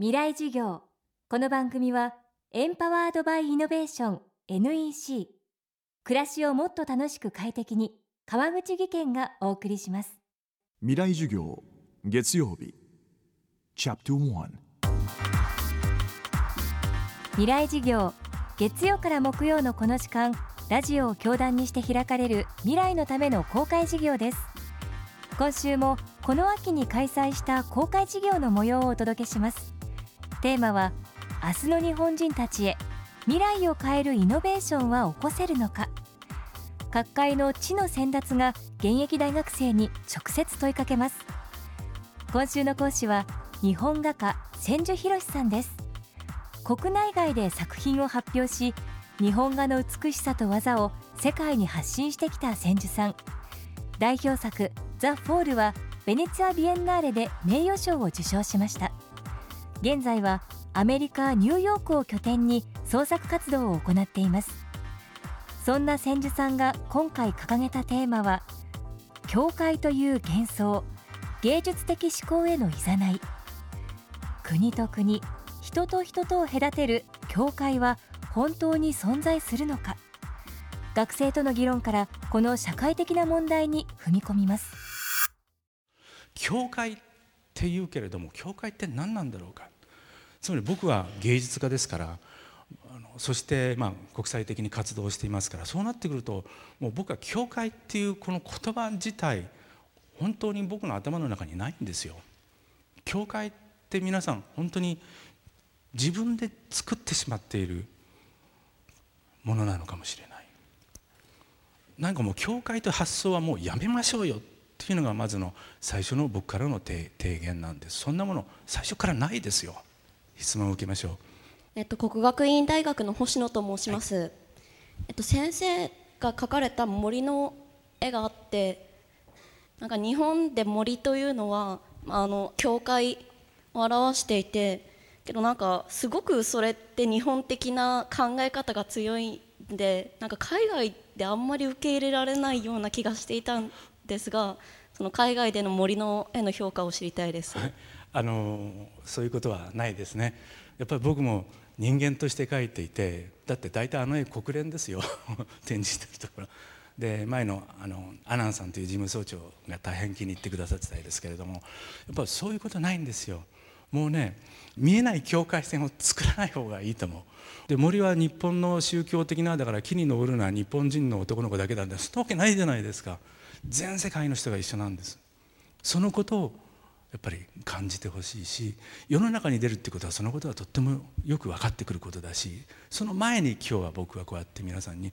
未来授業。この番組はエンパワードバイイノベーション NEC 暮らしをもっと楽しく快適に川口義賢がお送りします。未来授業月曜日。チャプト1未来授業月曜から木曜のこの時間ラジオを教壇にして開かれる未来のための公開授業です。今週もこの秋に開催した公開授業の模様をお届けしますテーマは明日の日本人たちへ未来を変えるイノベーションは起こせるのか。各界の知の先達が現役大学生に直接問いかけます。今週の講師は日本画家千住博さんです。国内外で作品を発表し日本画の美しさと技を世界に発信してきた千住さん。代表作「ザ・フォールはベネツィア・ビエンナーレで名誉賞を受賞しました。現在はアメリカ・ニューヨークを拠点に創作活動を行っています。そんな千住さんが今回掲げたテーマは教会という幻想芸術的思考へのいざない。国と国人と人とを隔てる教会は本当に存在するのか。学生との議論からこの社会的な問題に踏み込みます。教会っていうけれども教会って何なんだろうか。つまり僕は芸術家ですからそしてまあ国際的に活動していますからそうなってくるともう僕は教会っていうこの言葉自体本当に僕の頭の中にないんですよ。教会って皆さん本当に自分で作ってしまっているものなのかもしれない。なんかもう教会と発想はもうやめましょうよっていうのがまずの最初の僕からの提言なんです。そんなもの最初からないですよ。質問を受けましょう。えっと国学院大学の星野と申します、はい、えっと先生が描かれた森の絵があってなんか日本で森というのはあの教会を表していてけどなんかすごくそれって日本的な考え方が強いんでなんか海外であんまり受け入れられないような気がしていたんですがその海外での森の絵の評価を知りたいです、はい、あのそういうことはないですね。やっぱり僕も人間として描いていてだって大体あの絵国連ですよ。展示してるところ。で前のあのアナンさんという事務総長が大変気に入ってくださってたんですけれどもやっぱそういうことないんですよ。もうね見えない境界線を作らない方がいいと思う。で森は日本の宗教的なだから木に登るのは日本人の男の子だけなんでそんなわけないじゃないですか。全世界の人が一緒なんです。そのことをやっぱり感じてほしいし世の中に出るってことはそのことはとってもよく分かってくることだしその前に今日は僕はこうやって皆さんに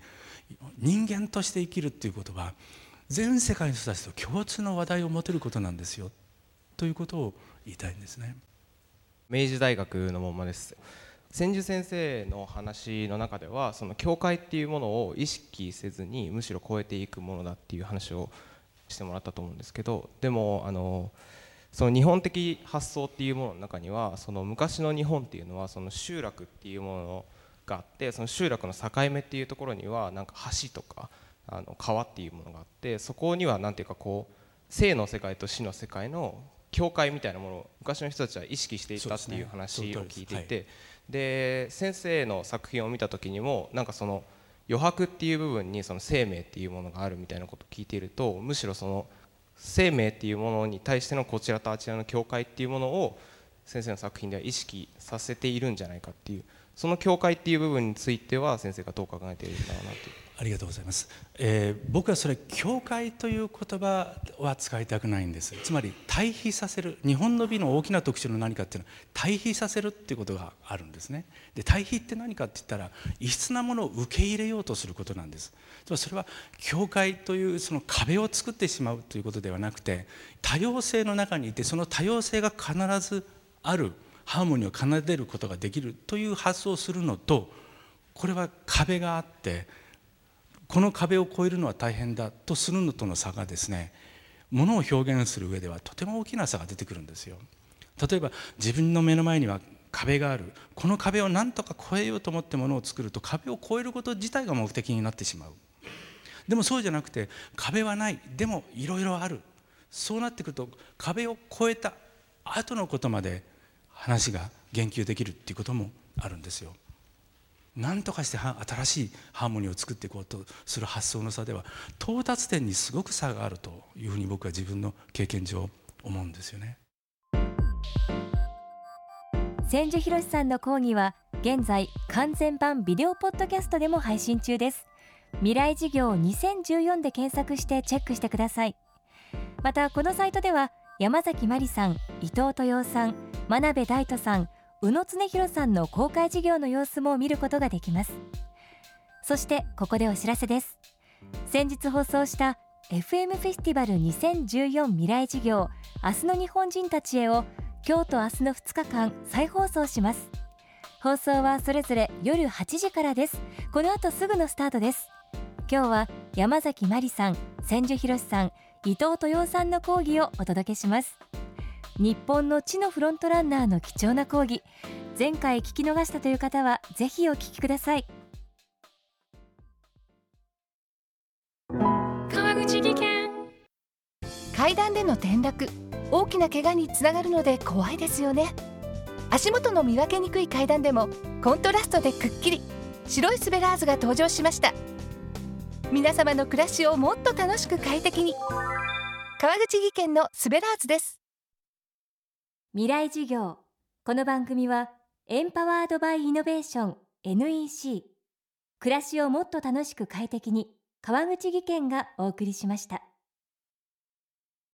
人間として生きるっていうことは全世界の人たちと共通の話題を持てることなんですよということを言いたいんですね。明治大学のままです千住先生の話の中ではその教会っていうものを意識せずにむしろ超えていくものだっていう話をしてもらったと思うんですけどでもあのその日本的発想っていうものの中にはその昔の日本っていうのはその集落っていうものがあってその集落の境目っていうところにはなんか橋とかあの川っていうものがあってそこには何ていうかこう生の世界と死の世界の教会みたいなものを昔の人たちは意識していたっていう話を聞いてい。てで先生の作品を見た時にもなんかその余白っていう部分にその生命っていうものがあるみたいなことを聞いているとむしろその生命っていうものに対してのこちらとあちらの境界っていうものを先生の作品では意識させているんじゃないかっていうその境界っていう部分については先生がどう考えているんだろうなと。ありがとうございます、えー、僕はそれ教会という言葉は使いたくないんです。つまり対比させる日本の美の大きな特徴の何かっていうのは対比させるっていうことがあるんですね。で対比って何かって言ったら異質なものを受け入れようとすることなんです。それは教会というその壁を作ってしまうということではなくて多様性の中にいてその多様性が必ずあるハーモニーを奏でることができるという発想をするのとこれは壁があってこの壁を越えるのは大変だとするのとの差がですねものを表現する上ではとても大きな差が出てくるんですよ。例えば自分の目の前には壁がある。この壁を何とか越えようと思ってものを作ると壁を越えること自体が目的になってしまう。でもそうじゃなくて壁はない。でもいろいろある。そうなってくると壁を越えた後のことまで話が言及できるっていうこともあるんですよ。何とかして新しいハーモニーを作っていこうとする発想の差では到達点にすごく差があるというふうに僕は自分の経験上思うんですよね。千住博さんの講義は現在完全版ビデオポッドキャストでも配信中です。未来事業2014で検索してチェックしてください。またこのサイトでは山崎真理さん伊藤豊さん真鍋大斗さん宇野恒弘さんの公開事業の様子も見ることができます。そしてここでお知らせです。先日放送した FM フェスティバル2014未来事業明日の日本人たちへを今日と明日の2日間再放送します。放送はそれぞれ夜8時からです。この後すぐのスタートです。今日は山崎真理さん千住博さん伊藤豊さんの講義をお届けします。日本の地のフロントランナーの貴重な講義。前回聞き逃したという方はぜひお聞きください。川口技研。階段での転落。大きな怪我につながるので怖いですよね。足元の見分けにくい階段でもコントラストでくっきり。白いスベラーズが登場しました。皆様の暮らしをもっと楽しく快適に。川口技研のスベラーズです未来事業この番組はエンパワードバイイノベーション NEC 暮らしをもっと楽しく快適に川口義賢がお送りしました。